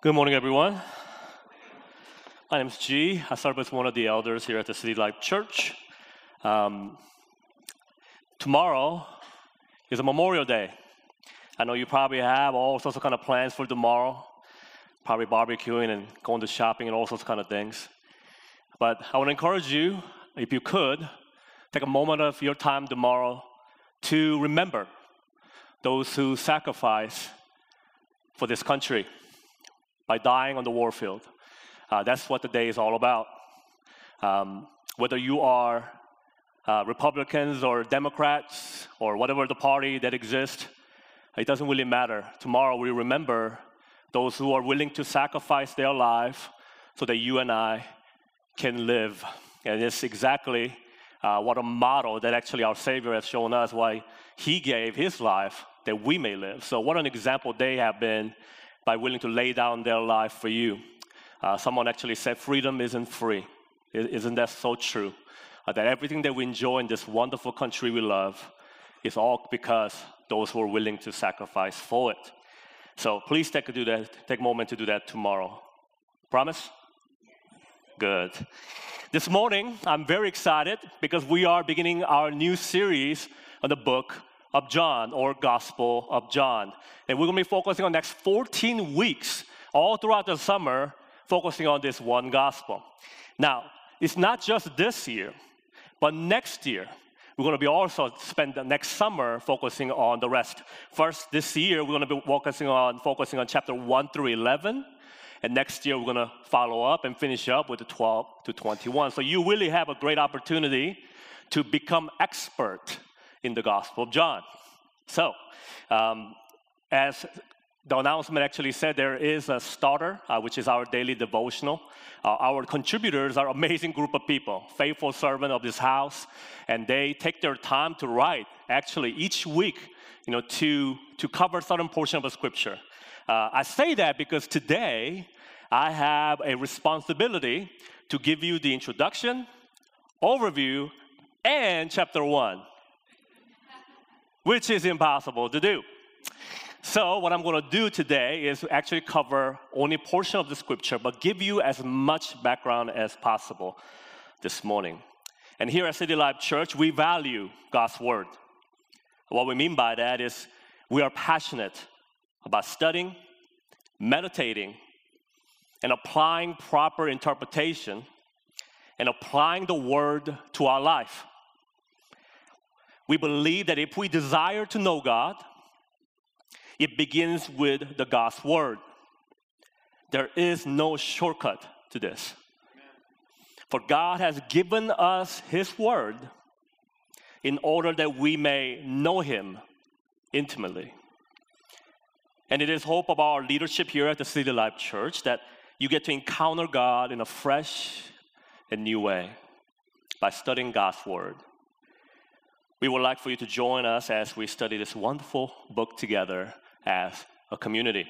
Good morning, everyone. My name is G. I serve as one of the elders here at the City Life Church. Um, tomorrow is a Memorial Day. I know you probably have all sorts of kind of plans for tomorrow, probably barbecuing and going to shopping and all sorts of kind of things. But I to encourage you, if you could, take a moment of your time tomorrow to remember those who sacrifice for this country by dying on the war field. Uh, that's what the day is all about. Um, whether you are uh, Republicans or Democrats or whatever the party that exists, it doesn't really matter. Tomorrow we remember those who are willing to sacrifice their life so that you and I can live. And it's exactly uh, what a model that actually our Savior has shown us why He gave His life that we may live. So, what an example they have been by willing to lay down their life for you. Uh, someone actually said, Freedom isn't free. Isn't that so true? Uh, that everything that we enjoy in this wonderful country we love is all because those who are willing to sacrifice for it. So please take a, do that, take a moment to do that tomorrow. Promise? Good. This morning, I'm very excited because we are beginning our new series on the book of John or Gospel of John. And we're going to be focusing on next 14 weeks, all throughout the summer, focusing on this one gospel. Now, it's not just this year, but next year, we're going to be also spend the next summer focusing on the rest. First, this year, we're going to be focusing on focusing on chapter 1 through 11. And next year, we're going to follow up and finish up with the 12 to 21. So you really have a great opportunity to become expert in the Gospel of John. So, um, as the announcement actually said, there is a starter, uh, which is our daily devotional. Uh, our contributors are amazing group of people, faithful servant of this house, and they take their time to write. Actually, each week, you know, to to cover certain portion of the scripture. Uh, I say that because today I have a responsibility to give you the introduction, overview, and chapter one which is impossible to do. So, what I'm going to do today is actually cover only a portion of the scripture, but give you as much background as possible this morning. And here at City Life Church, we value God's word. What we mean by that is we are passionate about studying, meditating, and applying proper interpretation and applying the word to our life. We believe that if we desire to know God, it begins with the God's Word. There is no shortcut to this. For God has given us His Word in order that we may know Him intimately. And it is hope of our leadership here at the City Life Church that you get to encounter God in a fresh and new way by studying God's Word. We would like for you to join us as we study this wonderful book together as a community.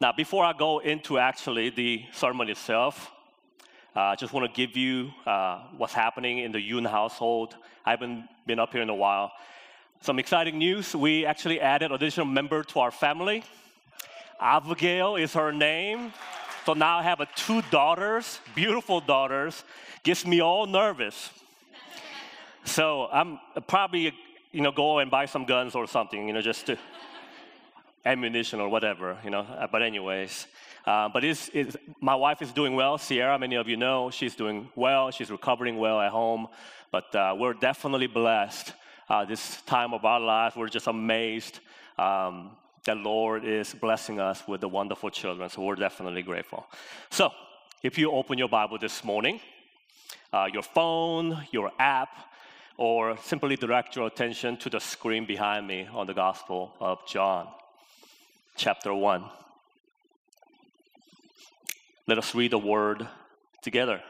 Now, before I go into actually the sermon itself, uh, I just want to give you uh, what's happening in the Yoon household. I haven't been up here in a while. Some exciting news. We actually added additional member to our family. Abigail is her name. So now I have two daughters, beautiful daughters. Gets me all nervous. So I'm probably, you know, go and buy some guns or something, you know, just to ammunition or whatever, you know. Uh, but anyways, uh, but it's, it's, my wife is doing well. Sierra, many of you know, she's doing well. She's recovering well at home. But uh, we're definitely blessed uh, this time of our life. We're just amazed um, that Lord is blessing us with the wonderful children. So we're definitely grateful. So if you open your Bible this morning, uh, your phone, your app, or simply direct your attention to the screen behind me on the Gospel of John, chapter 1. Let us read the word together.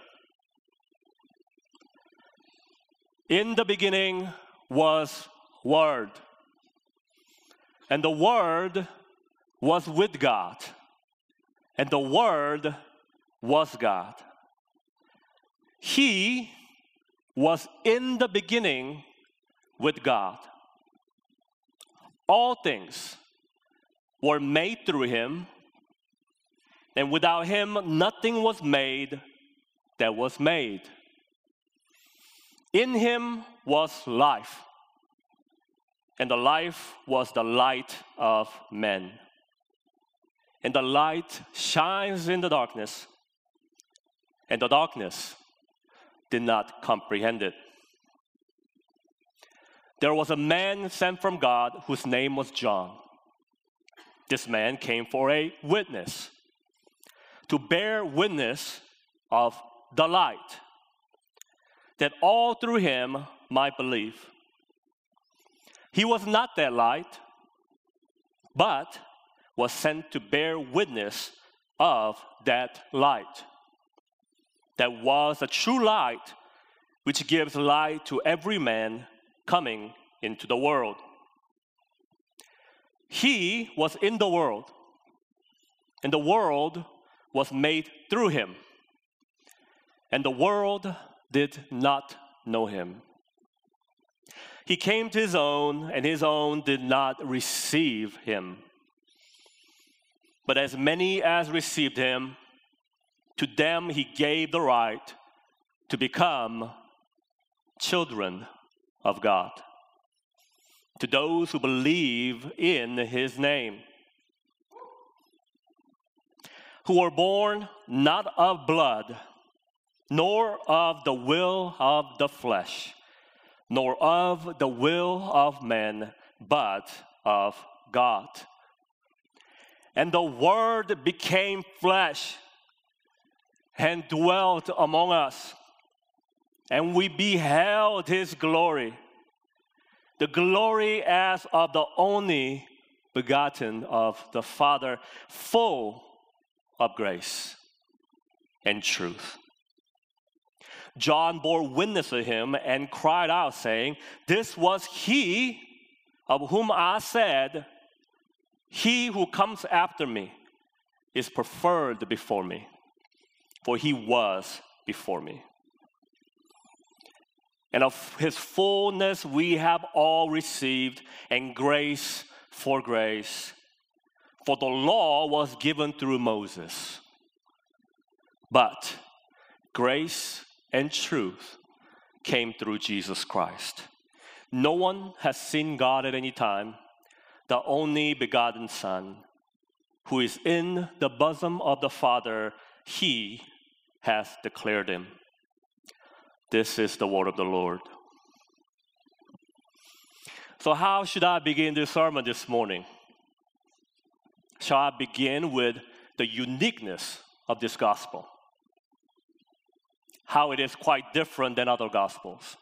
In the beginning was Word, and the Word was with God, and the Word was God. He was in the beginning with God. All things were made through him, and without him, nothing was made that was made. In him was life, and the life was the light of men. And the light shines in the darkness, and the darkness did not comprehend it. There was a man sent from God whose name was John. This man came for a witness, to bear witness of the light, that all through him might believe. He was not that light, but was sent to bear witness of that light. That was a true light which gives light to every man coming into the world. He was in the world, and the world was made through him, and the world did not know him. He came to his own, and his own did not receive him. But as many as received him, to them he gave the right to become children of God. To those who believe in his name, who are born not of blood, nor of the will of the flesh, nor of the will of man, but of God. And the Word became flesh and dwelt among us and we beheld his glory, the glory as of the only begotten of the Father, full of grace and truth. John bore witness to him and cried out, saying, This was he of whom I said, He who comes after me is preferred before me, for he was before me and of his fullness we have all received, and grace for grace. For the law was given through Moses, but grace and truth came through Jesus Christ. No one has seen God at any time, the only begotten Son, who is in the bosom of the Father, he has declared him. This is the word of the Lord. So, how should I begin this sermon this morning? Shall I begin with the uniqueness of this gospel? How it is quite different than other gospels?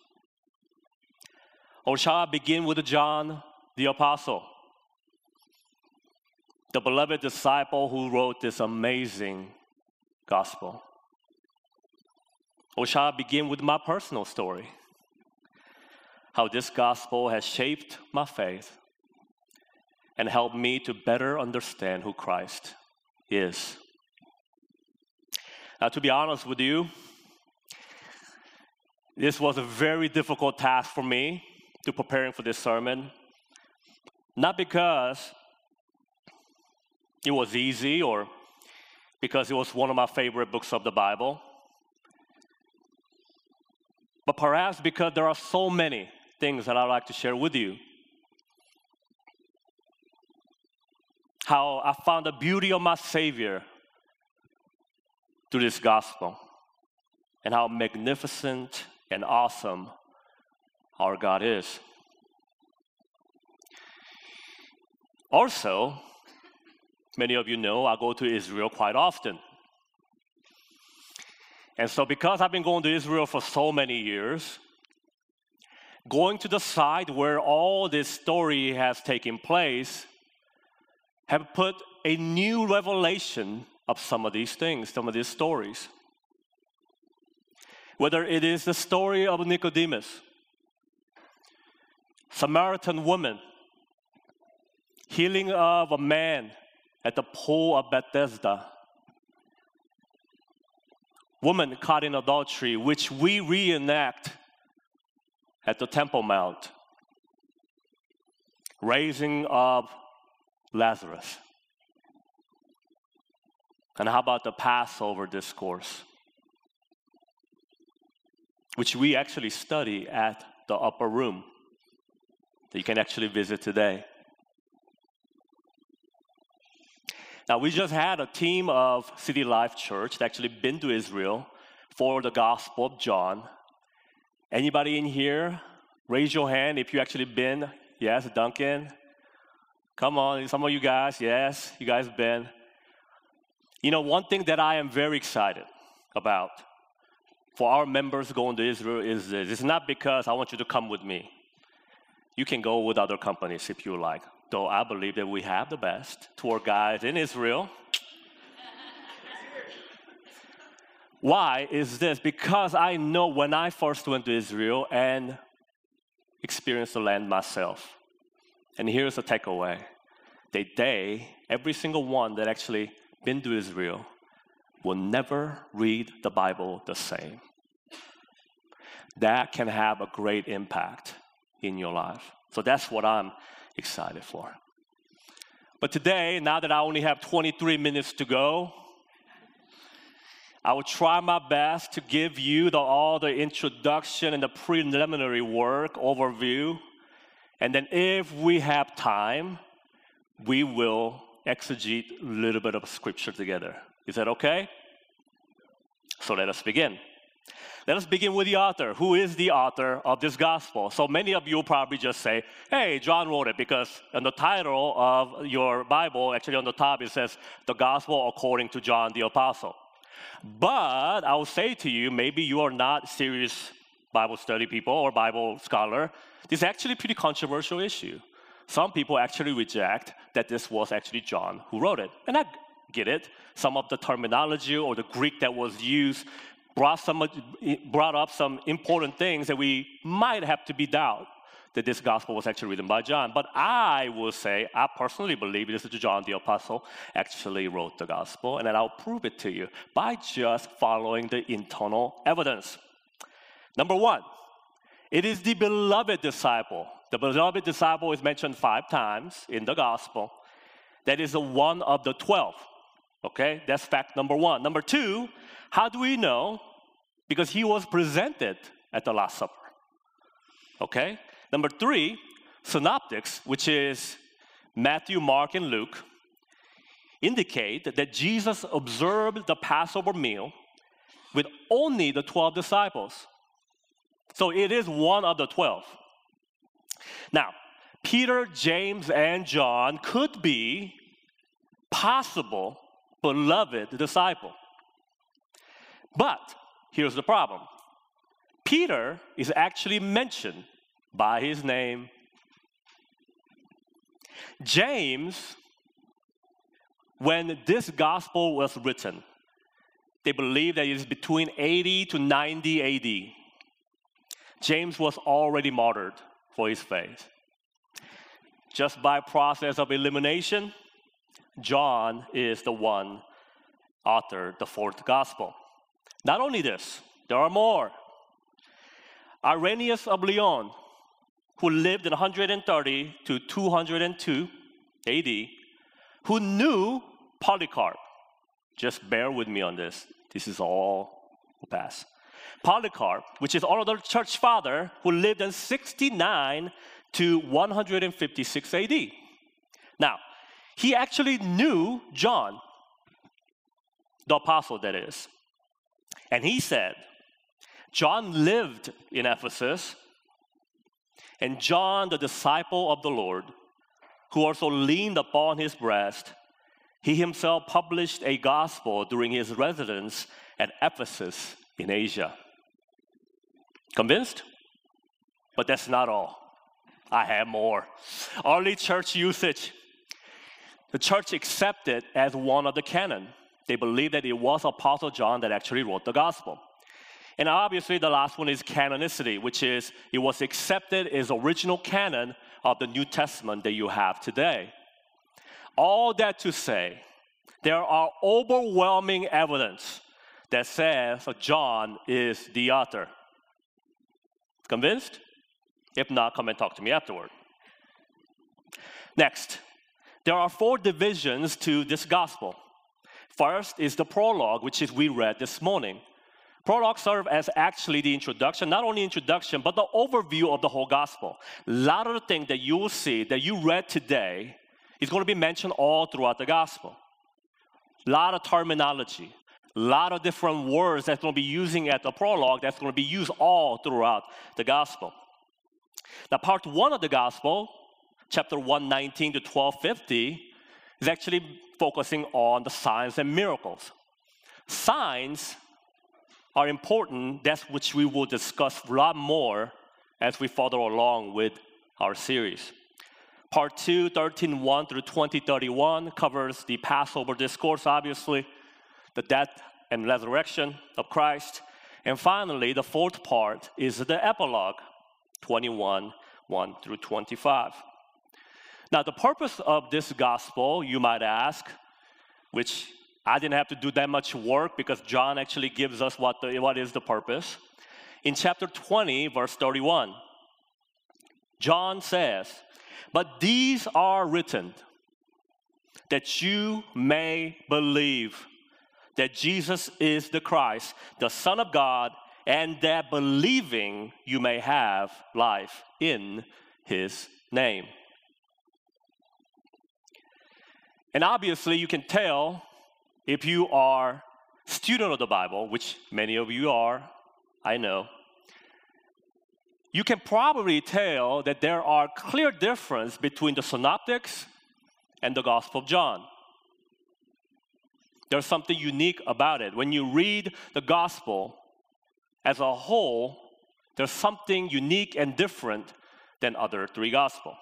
Or shall I begin with John the Apostle, the beloved disciple who wrote this amazing gospel? Or shall I begin with my personal story? How this gospel has shaped my faith and helped me to better understand who Christ is. Now, to be honest with you, this was a very difficult task for me to preparing for this sermon. Not because it was easy or because it was one of my favorite books of the Bible but perhaps because there are so many things that I'd like to share with you. How I found the beauty of my Savior through this gospel, and how magnificent and awesome our God is. Also, many of you know I go to Israel quite often. And so, because I've been going to Israel for so many years, going to the site where all this story has taken place have put a new revelation of some of these things, some of these stories. Whether it is the story of Nicodemus, Samaritan woman, healing of a man at the pool of Bethesda, woman caught in adultery, which we reenact at the Temple Mount, raising of Lazarus. And how about the Passover discourse? Which we actually study at the upper room that you can actually visit today. Now, we just had a team of City Life Church that actually been to Israel for the Gospel of John. Anybody in here? Raise your hand if you actually been. Yes, Duncan. Come on, some of you guys, yes, you guys been. You know, one thing that I am very excited about for our members going to Israel is this. It's not because I want you to come with me. You can go with other companies if you like, though I believe that we have the best tour guides in Israel. Why is this? Because I know when I first went to Israel and experienced the land myself. And here's the takeaway that they, every single one that actually been to Israel, will never read the Bible the same. That can have a great impact in your life. So that's what I'm excited for. But today, now that I only have 23 minutes to go, I will try my best to give you the, all the introduction and the preliminary work overview. And then, if we have time, we will exegete a little bit of scripture together. Is that okay? So let us begin. Let us begin with the author. Who is the author of this gospel? So many of you probably just say, hey, John wrote it, because in the title of your Bible, actually on the top, it says, the gospel according to John the apostle. But I will say to you, maybe you are not serious Bible study people or Bible scholar. This is actually a pretty controversial issue. Some people actually reject that this was actually John who wrote it. And I get it. Some of the terminology or the Greek that was used brought, some, brought up some important things that we might have to be doubt that this gospel was actually written by John. But I will say, I personally believe this is John the Apostle actually wrote the gospel, and then I'll prove it to you by just following the internal evidence. Number one, it is the beloved disciple. The beloved disciple is mentioned five times in the gospel. That is the one of the 12. Okay, that's fact number one. Number two, how do we know? Because he was presented at the Last Supper. Okay, Number three, synoptics, which is Matthew, Mark, and Luke, indicate that Jesus observed the Passover meal with only the 12 disciples. So it is one of the 12. Now, Peter, James, and John could be possible beloved disciple. But here's the problem. Peter is actually mentioned by his name. James, when this gospel was written, they believe that it is between 80 to 90 AD. James was already martyred for his faith. Just by process of elimination, John is the one authored the fourth gospel. Not only this, there are more. Irenaeus of Lyon who lived in 130 to 202 AD, who knew Polycarp. Just bear with me on this. This is all will pass. Polycarp, which is another church father who lived in 69 to 156 AD. Now, he actually knew John, the apostle, that is. And he said, John lived in Ephesus and John, the disciple of the Lord, who also leaned upon his breast, he himself published a gospel during his residence at Ephesus in Asia. Convinced? But that's not all. I have more. Early church usage. The church accepted as one of the canon. They believed that it was Apostle John that actually wrote the gospel. And obviously, the last one is canonicity, which is it was accepted as original canon of the New Testament that you have today. All that to say, there are overwhelming evidence that says John is the author. Convinced? If not, come and talk to me afterward. Next, there are four divisions to this gospel. First is the prologue, which is we read this morning. Prologue serve as actually the introduction, not only introduction, but the overview of the whole gospel. A lot of the things that you will see that you read today is going to be mentioned all throughout the gospel. A lot of terminology, a lot of different words that's going to be using at the prologue that's going to be used all throughout the gospel. Now, part one of the gospel, chapter 119 to 1250, is actually focusing on the signs and miracles. Signs are important, that's which we will discuss a lot more as we follow along with our series. Part 2, 13 1 through 20 31 covers the Passover discourse, obviously, the death and resurrection of Christ. And finally, the fourth part is the epilogue, 21 1 through 25. Now, the purpose of this gospel, you might ask, which I didn't have to do that much work because John actually gives us what, the, what is the purpose. In chapter 20, verse 31, John says, But these are written that you may believe that Jesus is the Christ, the Son of God, and that believing you may have life in his name. And obviously, you can tell if you are student of the Bible, which many of you are, I know, you can probably tell that there are clear difference between the synoptics and the Gospel of John. There's something unique about it. When you read the gospel as a whole, there's something unique and different than other three gospel.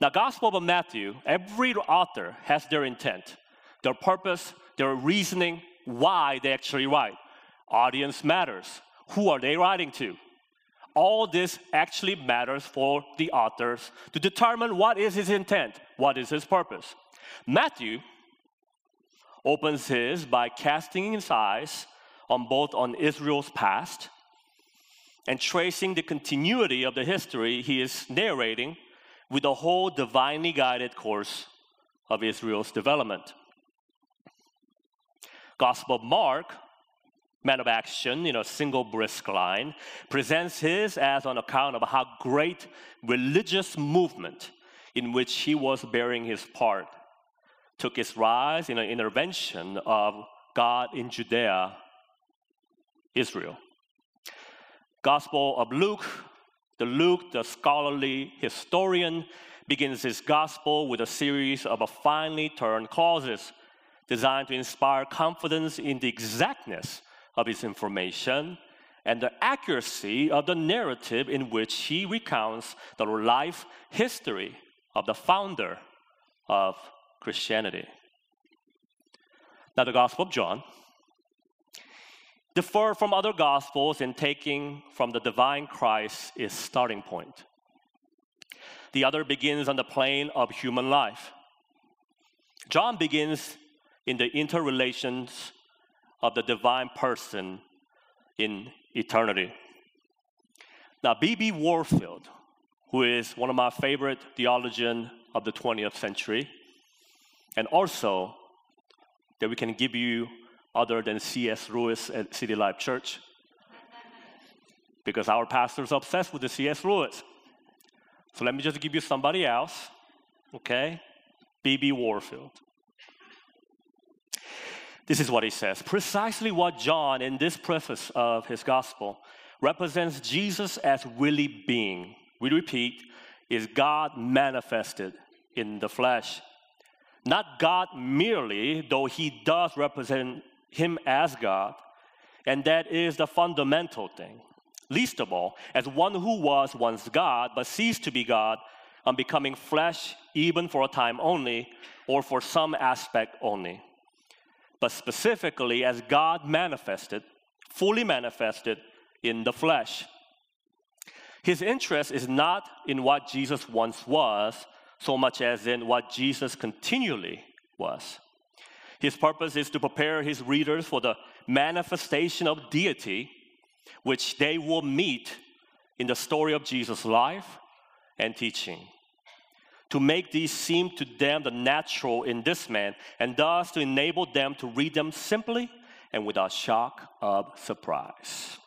Now, Gospel of Matthew, every author has their intent, their purpose, their reasoning, why they actually write. Audience matters. Who are they writing to? All this actually matters for the authors to determine what is his intent, what is his purpose. Matthew opens his by casting his eyes on both on Israel's past and tracing the continuity of the history he is narrating with the whole divinely guided course of Israel's development. Gospel of Mark, man of action in a single brisk line, presents his as on account of how great religious movement in which he was bearing his part took its rise in an intervention of God in Judea, Israel. Gospel of Luke, the Luke, the scholarly historian, begins his gospel with a series of finely turned clauses designed to inspire confidence in the exactness of his information and the accuracy of the narrative in which he recounts the life history of the founder of Christianity. Now, the Gospel of John differ from other Gospels in taking from the divine Christ its starting point. The other begins on the plane of human life. John begins in the interrelations of the divine person in eternity. Now, B.B. Warfield, who is one of my favorite theologians of the 20th century, and also that we can give you other than C.S. Lewis at City Life Church. Because our pastor's obsessed with the C.S. Lewis. So let me just give you somebody else, okay? B.B. Warfield. This is what he says precisely what John, in this preface of his gospel, represents Jesus as really being. We repeat, is God manifested in the flesh. Not God merely, though he does represent him as God, and that is the fundamental thing. Least of all, as one who was once God but ceased to be God on becoming flesh, even for a time only, or for some aspect only. But specifically, as God manifested, fully manifested in the flesh. His interest is not in what Jesus once was, so much as in what Jesus continually was. His purpose is to prepare his readers for the manifestation of deity, which they will meet in the story of Jesus' life and teaching. to make these seem to them the natural in this man, and thus to enable them to read them simply and without shock of surprise.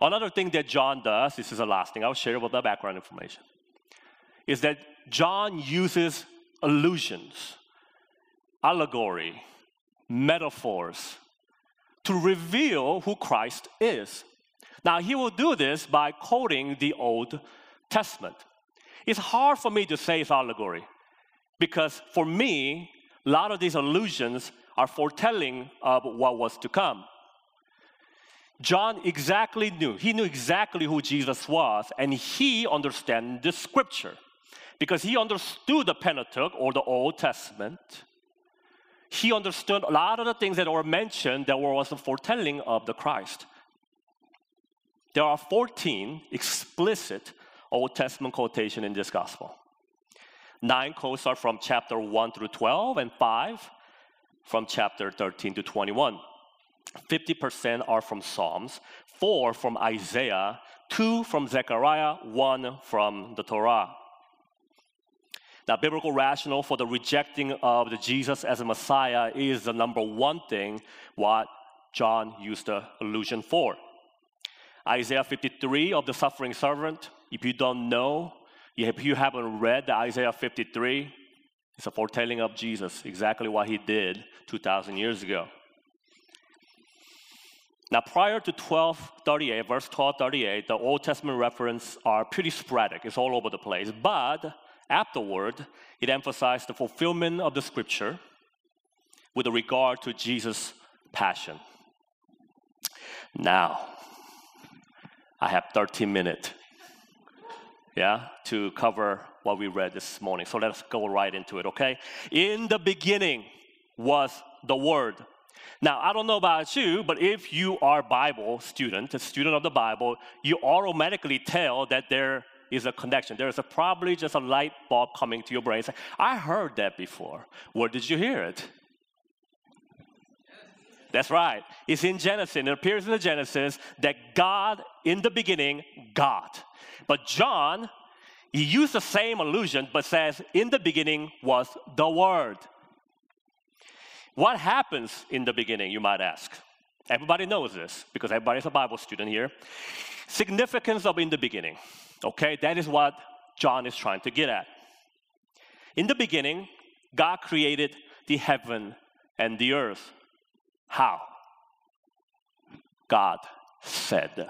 Another thing that John does, this is the last thing I'll share with the background information, is that John uses allusions, allegory, metaphors to reveal who Christ is. Now, he will do this by quoting the Old Testament. It's hard for me to say it's allegory because for me, a lot of these allusions are foretelling of what was to come. John exactly knew, he knew exactly who Jesus was, and he understood the scripture because he understood the Pentateuch or the Old Testament. He understood a lot of the things that were mentioned that were also foretelling of the Christ. There are 14 explicit Old Testament quotation in this gospel. Nine quotes are from chapter 1 through 12, and five from chapter 13 to 21. 50% are from Psalms, four from Isaiah, two from Zechariah, one from the Torah. Now, biblical rationale for the rejecting of the Jesus as a Messiah is the number one thing what John used the allusion for. Isaiah 53 of the suffering servant. If you don't know, if you haven't read the Isaiah 53, it's a foretelling of Jesus, exactly what he did 2,000 years ago. Now, prior to 1238, verse 1238, the Old Testament references are pretty sporadic. It's all over the place. But afterward, it emphasized the fulfillment of the scripture with regard to Jesus' passion. Now, I have 13 minutes, yeah, to cover what we read this morning. So let's go right into it, okay? In the beginning was the Word. Now, I don't know about you, but if you are Bible student, a student of the Bible, you automatically tell that there is a connection. There is a, probably just a light bulb coming to your brain. Say, I heard that before. Where did you hear it? That's right. It's in Genesis. It appears in the Genesis that God, in the beginning, God. But John, he used the same allusion, but says, in the beginning was the Word. What happens in the beginning, you might ask? Everybody knows this because everybody's a Bible student here. Significance of in the beginning. Okay, that is what John is trying to get at. In the beginning, God created the heaven and the earth. How? God said.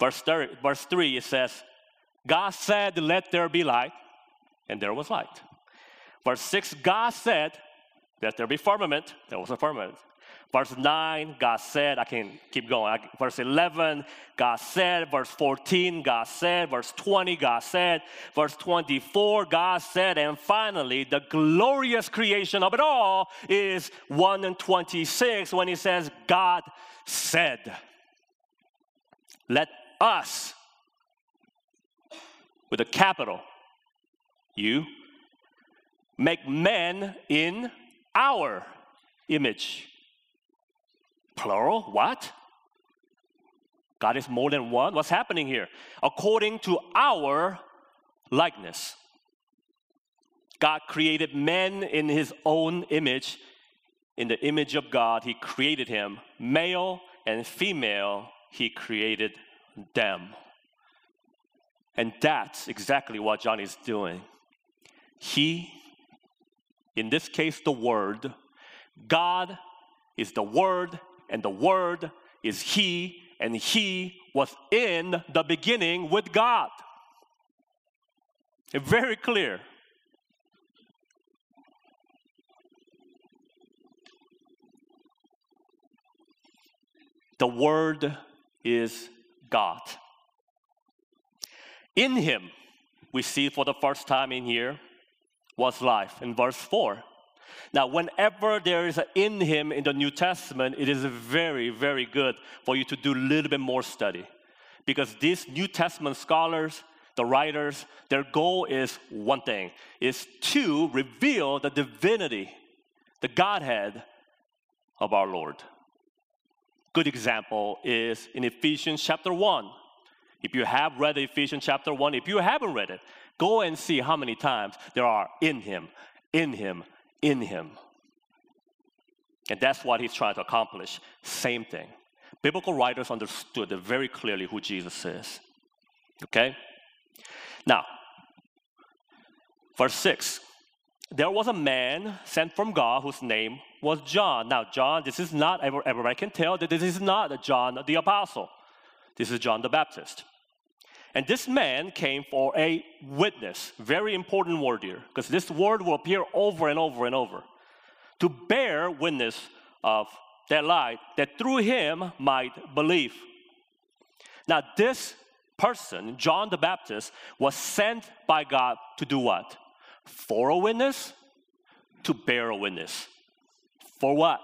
Verse, 30, verse 3, it says, God said, Let there be light, and there was light. Verse 6, God said, Let there be firmament, there was a firmament. Verse 9, God said, I can keep going. Verse 11, God said. Verse 14, God said. Verse 20, God said. Verse 24, God said. And finally, the glorious creation of it all is 1 and 26 when he says, God said, Let us, with a capital, you, make men in our image Plural? What? God is more than one? What's happening here? According to our likeness. God created men in his own image. In the image of God, he created him. Male and female, he created them. And that's exactly what John is doing. He, in this case, the Word, God is the Word and the Word is He, and He was in the beginning with God. Very clear. The Word is God. In Him, we see for the first time in here, was life in verse 4. Now, whenever there is in him in the New Testament, it is very, very good for you to do a little bit more study. Because these New Testament scholars, the writers, their goal is one thing, is to reveal the divinity, the Godhead of our Lord. Good example is in Ephesians chapter 1. If you have read Ephesians chapter 1, if you haven't read it, go and see how many times there are in him, in him, in him. And that's what he's trying to accomplish. Same thing. Biblical writers understood very clearly who Jesus is. Okay? Now, verse 6 there was a man sent from God whose name was John. Now, John, this is not, everybody can tell that this is not John the Apostle. This is John the Baptist. And this man came for a witness. Very important word here, because this word will appear over and over and over. To bear witness of that light, that through him might believe. Now, this person, John the Baptist, was sent by God to do what? For a witness? To bear a witness. For what?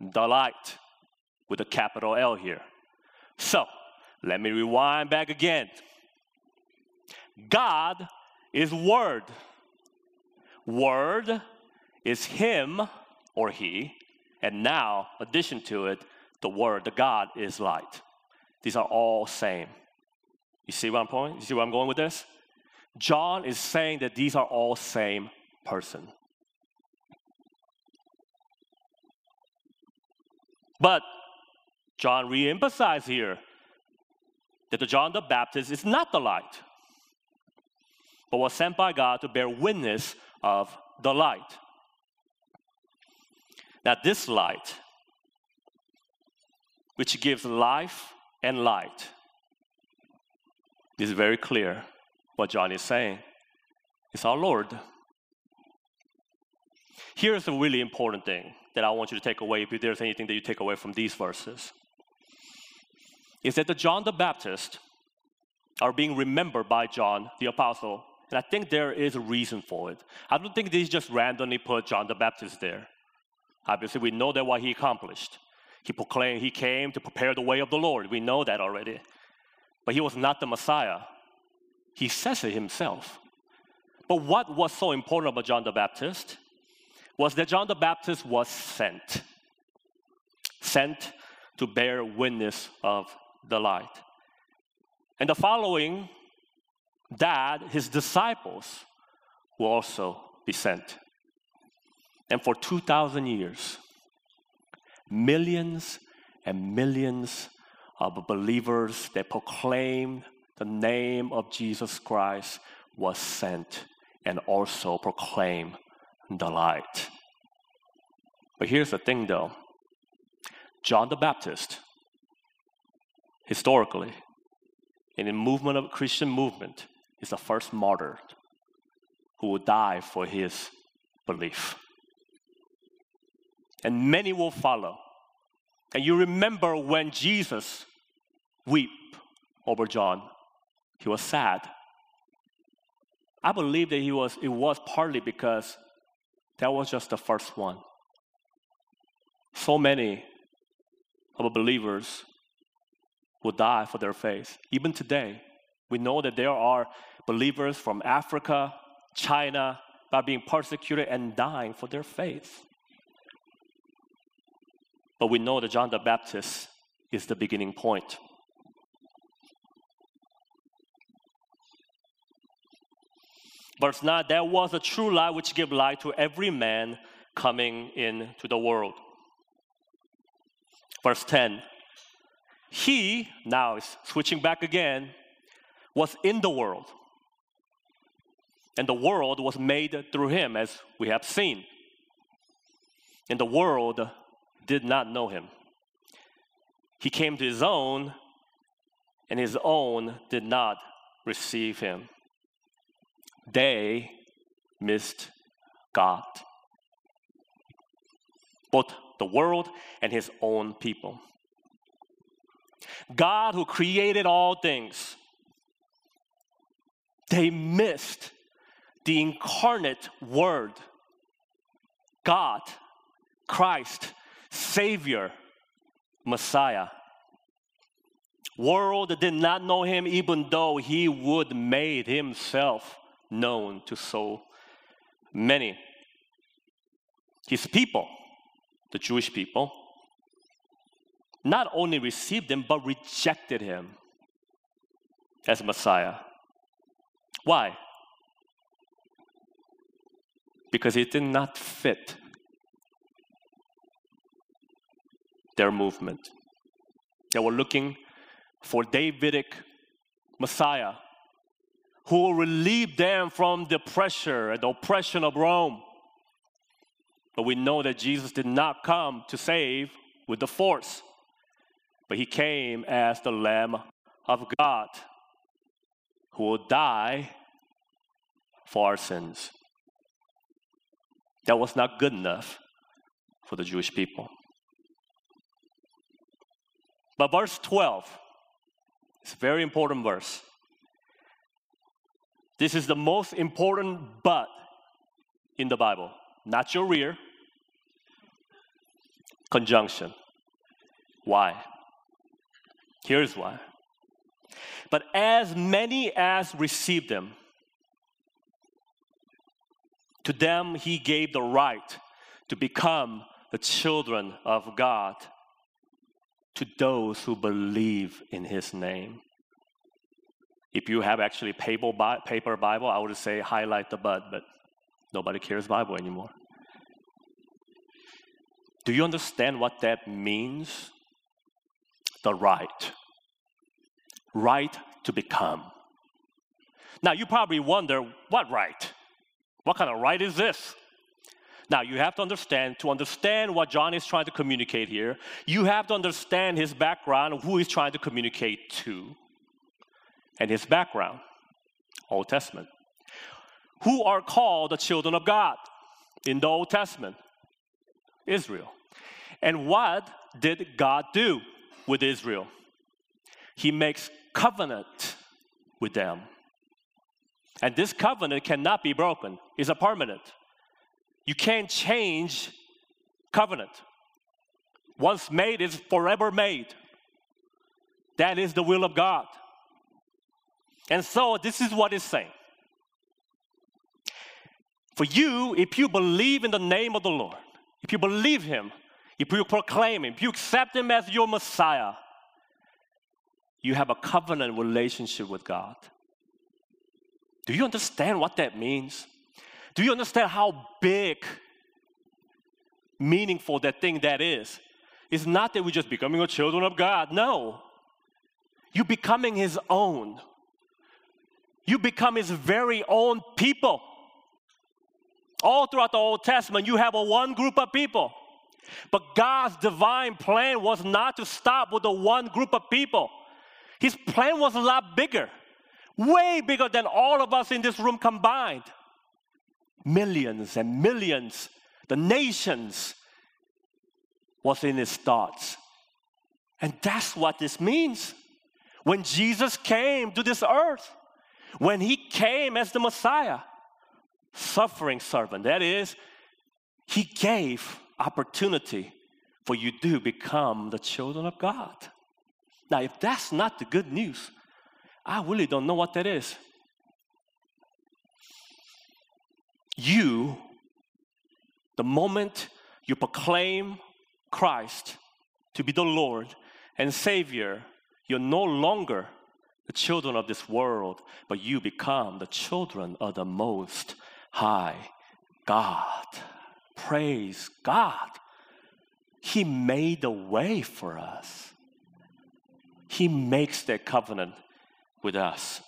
The light, with a capital L here. So, let me rewind back again. God is Word. Word is Him or He, and now, addition to it, the Word, the God is light. These are all same. You see what I'm point? You see where I'm going with this? John is saying that these are all same person. But John re-emphasized here that John the Baptist is not the light, but was sent by God to bear witness of the light. Now, this light, which gives life and light, is very clear what John is saying. It's our Lord. Here's a really important thing that I want you to take away if there's anything that you take away from these verses is that the John the Baptist are being remembered by John the Apostle. And I think there is a reason for it. I don't think they just randomly put John the Baptist there. Obviously, we know that what he accomplished. He proclaimed he came to prepare the way of the Lord. We know that already. But he was not the Messiah. He says it himself. But what was so important about John the Baptist was that John the Baptist was sent. Sent to bear witness of the light. And the following, that his disciples will also be sent. And for 2,000 years, millions and millions of believers that proclaim the name of Jesus Christ was sent and also proclaim the light. But here's the thing though John the Baptist historically, in the movement of Christian movement, is the first martyr who will die for his belief. And many will follow. And you remember when Jesus wept over John, he was sad. I believe that he was, it was partly because that was just the first one. So many of the believers will die for their faith. Even today, we know that there are believers from Africa, China, that are being persecuted and dying for their faith. But we know that John the Baptist is the beginning point. Verse 9 there was a true light which gave light to every man coming into the world. Verse 10 he, now is switching back again, was in the world. And the world was made through him, as we have seen. And the world did not know him. He came to his own, and his own did not receive him. They missed God. Both the world and his own people. God who created all things, they missed the incarnate Word, God, Christ, Savior, Messiah. World did not know him even though he would made himself known to so many. His people, the Jewish people, not only received him, but rejected him. as Messiah. Why? Because it did not fit their movement. They were looking for Davidic Messiah who will relieve them from the pressure and the oppression of Rome. But we know that Jesus did not come to save with the force, but he came as the Lamb of God who will die for our sins. That was not good enough for the Jewish people. But verse 12 is a very important verse. This is the most important but in the Bible, not your rear. Conjunction. Why? Here's why. But as many as received him, to them he gave the right to become the children of God to those who believe in his name. If you have actually paper, paper Bible, I would say highlight the bud, but nobody cares Bible anymore. Do you understand what that means? The right. Right to become. Now, you probably wonder what right? What kind of right is this? Now, you have to understand, to understand what John is trying to communicate here, you have to understand his background, who he's trying to communicate to, and his background, Old Testament. Who are called the children of God in the Old Testament? Israel. And what did God do with Israel? He makes covenant with them. And this covenant cannot be broken, it's a permanent. You can't change covenant. Once made is forever made. That is the will of God. And so this is what it's saying. For you, if you believe in the name of the Lord, if you believe Him, if you proclaim Him, if you accept Him as your Messiah, you have a covenant relationship with God. Do you understand what that means? Do you understand how big, meaningful that thing that is? It's not that we're just becoming a children of God. No. You're becoming His own. You become His very own people. All throughout the Old Testament, you have a one group of people. But God's divine plan was not to stop with the one group of people. His plan was a lot bigger, way bigger than all of us in this room combined millions and millions, the nations was in his thoughts. And that's what this means. When Jesus came to this earth, when he came as the Messiah, suffering servant, that is, he gave opportunity for you to become the children of God. Now, if that's not the good news, I really don't know what that is. you, the moment you proclaim Christ to be the Lord and Savior, you're no longer the children of this world, but you become the children of the Most High God. Praise God. He made a way for us. He makes that covenant with us.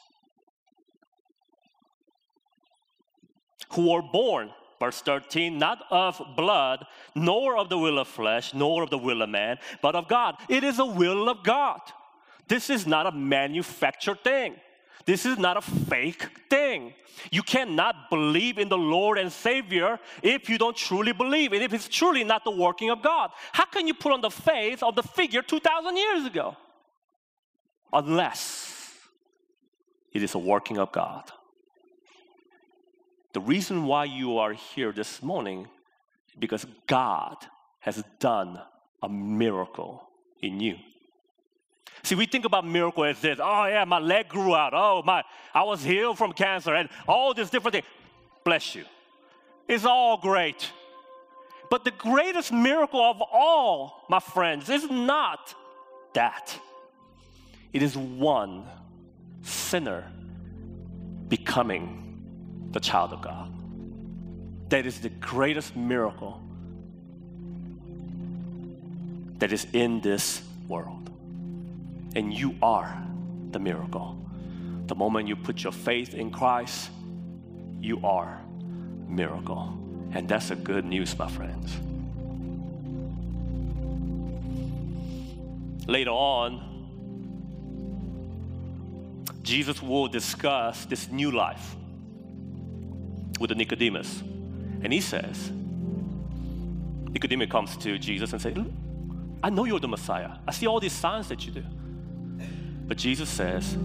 who were born, verse 13, not of blood, nor of the will of flesh, nor of the will of man, but of God. It is a will of God. This is not a manufactured thing. This is not a fake thing. You cannot believe in the Lord and Savior if you don't truly believe, and if it's truly not the working of God. How can you put on the faith of the figure 2,000 years ago? Unless it is a working of God. The reason why you are here this morning because God has done a miracle in you. See, we think about miracle as this. Oh yeah, my leg grew out. Oh my, I was healed from cancer, and all these different things. Bless you. It's all great. But the greatest miracle of all, my friends, is not that. It is one sinner becoming the child of God. That is the greatest miracle that is in this world. And you are the miracle. The moment you put your faith in Christ, you are miracle. And that's a good news, my friends. Later on, Jesus will discuss this new life with the Nicodemus. And he says, Nicodemus comes to Jesus and says, I know you're the Messiah. I see all these signs that you do. But Jesus says,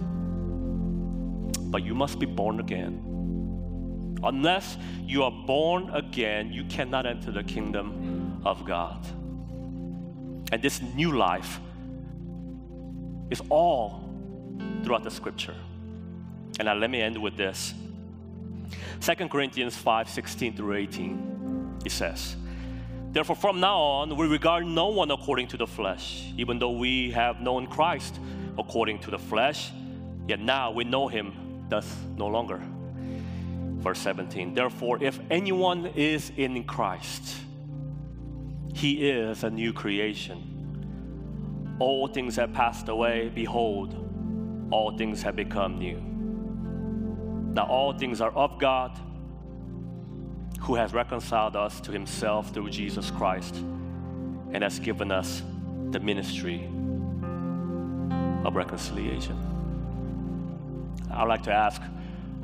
But you must be born again. Unless you are born again, you cannot enter the kingdom of God. And this new life is all throughout the scripture. And now let me end with this. 2 Corinthians 5 16 through 18, it says, Therefore, from now on, we regard no one according to the flesh, even though we have known Christ according to the flesh, yet now we know him thus no longer. Verse 17, therefore, if anyone is in Christ, he is a new creation. All things have passed away, behold, all things have become new. Now, all things are of God, who has reconciled us to himself through Jesus Christ and has given us the ministry of reconciliation. I'd like to ask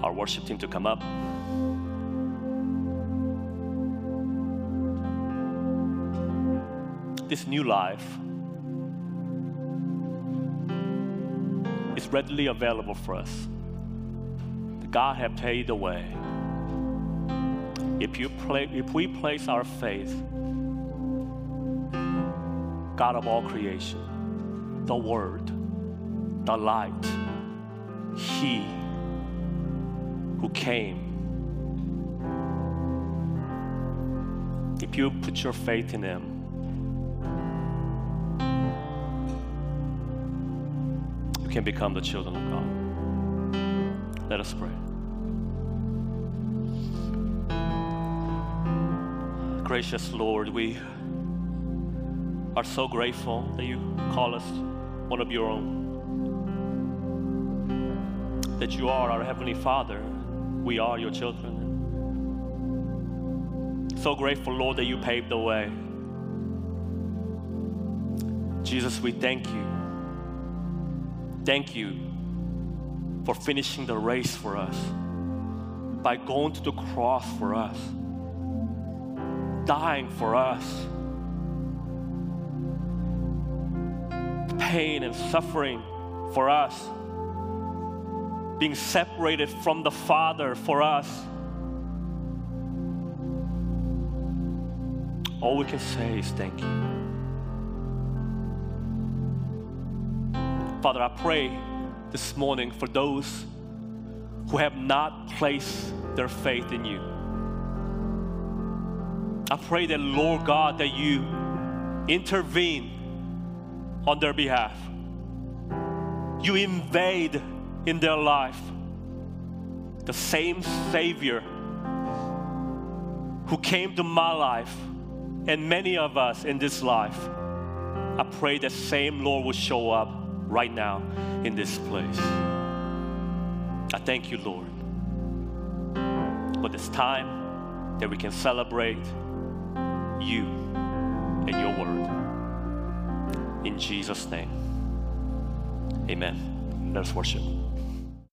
our worship team to come up. This new life is readily available for us. God has paid the way. If, you play, if we place our faith, God of all creation, the Word, the light, He who came. If you put your faith in Him, you can become the children of God. Let us pray. Gracious Lord, we are so grateful that you call us one of your own. That you are our Heavenly Father. We are your children. So grateful, Lord, that you paved the way. Jesus, we thank you. Thank you for finishing the race for us by going to the cross for us, dying for us. Pain and suffering for us being separated from the Father for us. All we can say is thank you. Father, I pray this morning for those who have not placed their faith in you. I pray that, Lord God, that you intervene on their behalf. You invade in their life. The same Savior who came to my life and many of us in this life, I pray that same Lord will show up right now in this place. I thank you, Lord, for this time that we can celebrate you and your word. In Jesus' name, amen. Let us worship.